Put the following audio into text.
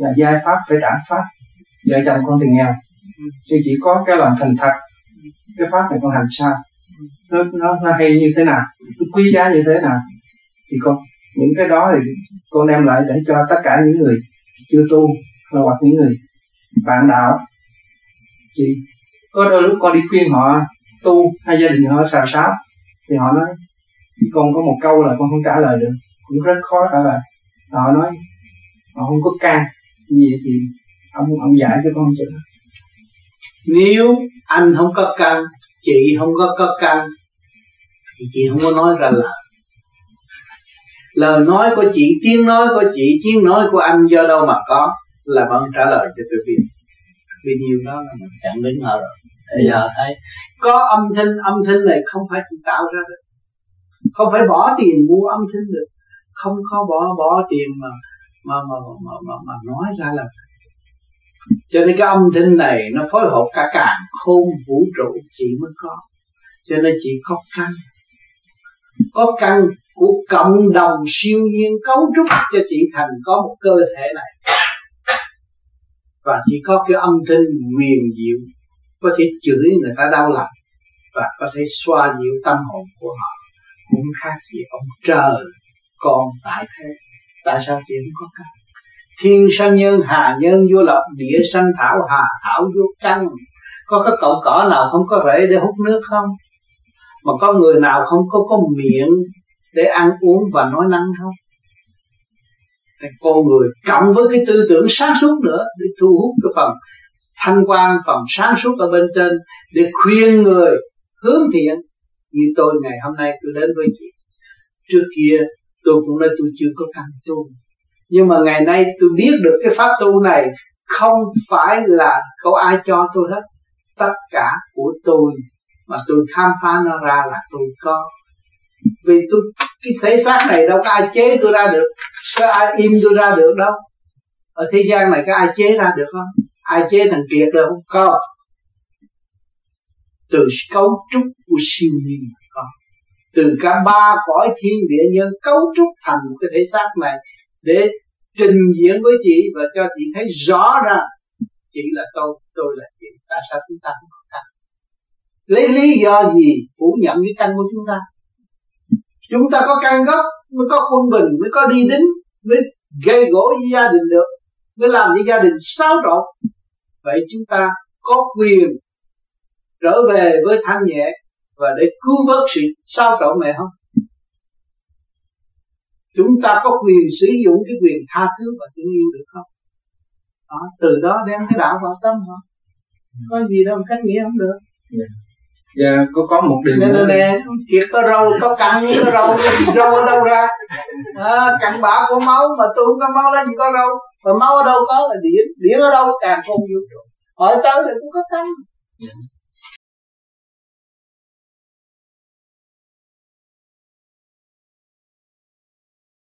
là giai pháp phải trả pháp. Vợ chồng con thì nghèo. Chứ chỉ có cái lòng thành thật. Cái pháp này con hành sao? Nó nó nó hay như thế nào? Nó quý giá như thế nào? Thì con, những cái đó thì con đem lại để cho tất cả những người chưa tu hoặc những người bạn đạo. Chị có đôi lúc con đi khuyên họ tu hay gia đình họ xào xáo, thì họ nói, con có một câu là con không trả lời được. Cũng rất khó trả lời. Họ nói, họ không có can gì thì ông ông giải cho con chưa nếu anh không có căn chị không có có căn thì chị không có nói ra lời. Lời nói của chị, tiếng nói của chị, tiếng nói của anh do đâu mà có, là bạn trả lời cho tôi biết. Vì nhiêu đó là mình chẳng đến họ rồi. Bây giờ thấy, có âm thanh âm thanh này không phải tự tạo ra được. Không phải bỏ tiền mua âm thanh được. Không có bỏ bỏ tiền mà mà mà mà mà, mà nói ra là cho nên cái âm thanh này nó phối hợp cả càng khôn vũ trụ chị mới có. Cho nên chị có căn. Có căn của cộng đồng siêu nhiên cấu trúc cho chị thành có một cơ thể này. Và chỉ có cái âm thanh huyền diệu có thể chửi người ta đau lòng và có thể xoa dịu tâm hồn của họ. Cũng khác gì ông trời còn tại thế tại sao chị không có căn thiên sanh nhân, hà nhân, vô lập, địa sanh, thảo hà, thảo vô căn. Có cái cọng cỏ nào không có rễ để hút nước không? Mà có người nào không có có miệng để ăn uống và nói năng không? Thì con người cộng với cái tư tưởng sáng suốt nữa để thu hút cái phần thanh quan, phần sáng suốt ở bên trên để khuyên người hướng thiện. Như tôi ngày hôm nay tôi đến với chị. Trước kia tôi cũng nói tôi chưa có căn tu. Nhưng mà ngày nay tôi biết được cái pháp tu này không phải là có ai cho tôi hết. Tất cả của tôi mà tôi khám phá nó ra là tôi có. Vì tôi, cái thể xác này đâu có ai chế tôi ra được, có ai im tôi ra được đâu. Ở thế gian này có ai chế ra được không? Ai chế thằng kiệt được không không từ cấu trúc của siêu nhiên từ cả ba cõi thiên địa nhân cấu trúc thành một cái thể xác này để trình diễn với chị và cho chị thấy rõ ra chị là tôi tôi là chị. Tại sao chúng ta không có căn? Lấy lý do gì phủ nhận cái căn của chúng ta? Chúng ta có căn gốc, mới có quân bình, mới có đi đến, mới gây gỗ với gia đình được, mới làm cho gia đình xáo trộn. Vậy chúng ta có quyền trở về với thanh nhẹ và để cứu vớt sự xáo trộn này không? Chúng ta có quyền sử dụng cái quyền tha thứ và thương yêu được không? Đó, từ đó đem cái đạo vào tâm họ có gì đâu cách nghĩa không được. Yeah. Dạ có có một điều nữa. nè kiệt có râu có cặn có râu râu ở đâu ra? À, cặn bã của máu mà tôi không có máu lấy gì có râu mà máu ở đâu có là điện điện ở đâu càng không vũ trụ hỏi tới thì cũng có cắn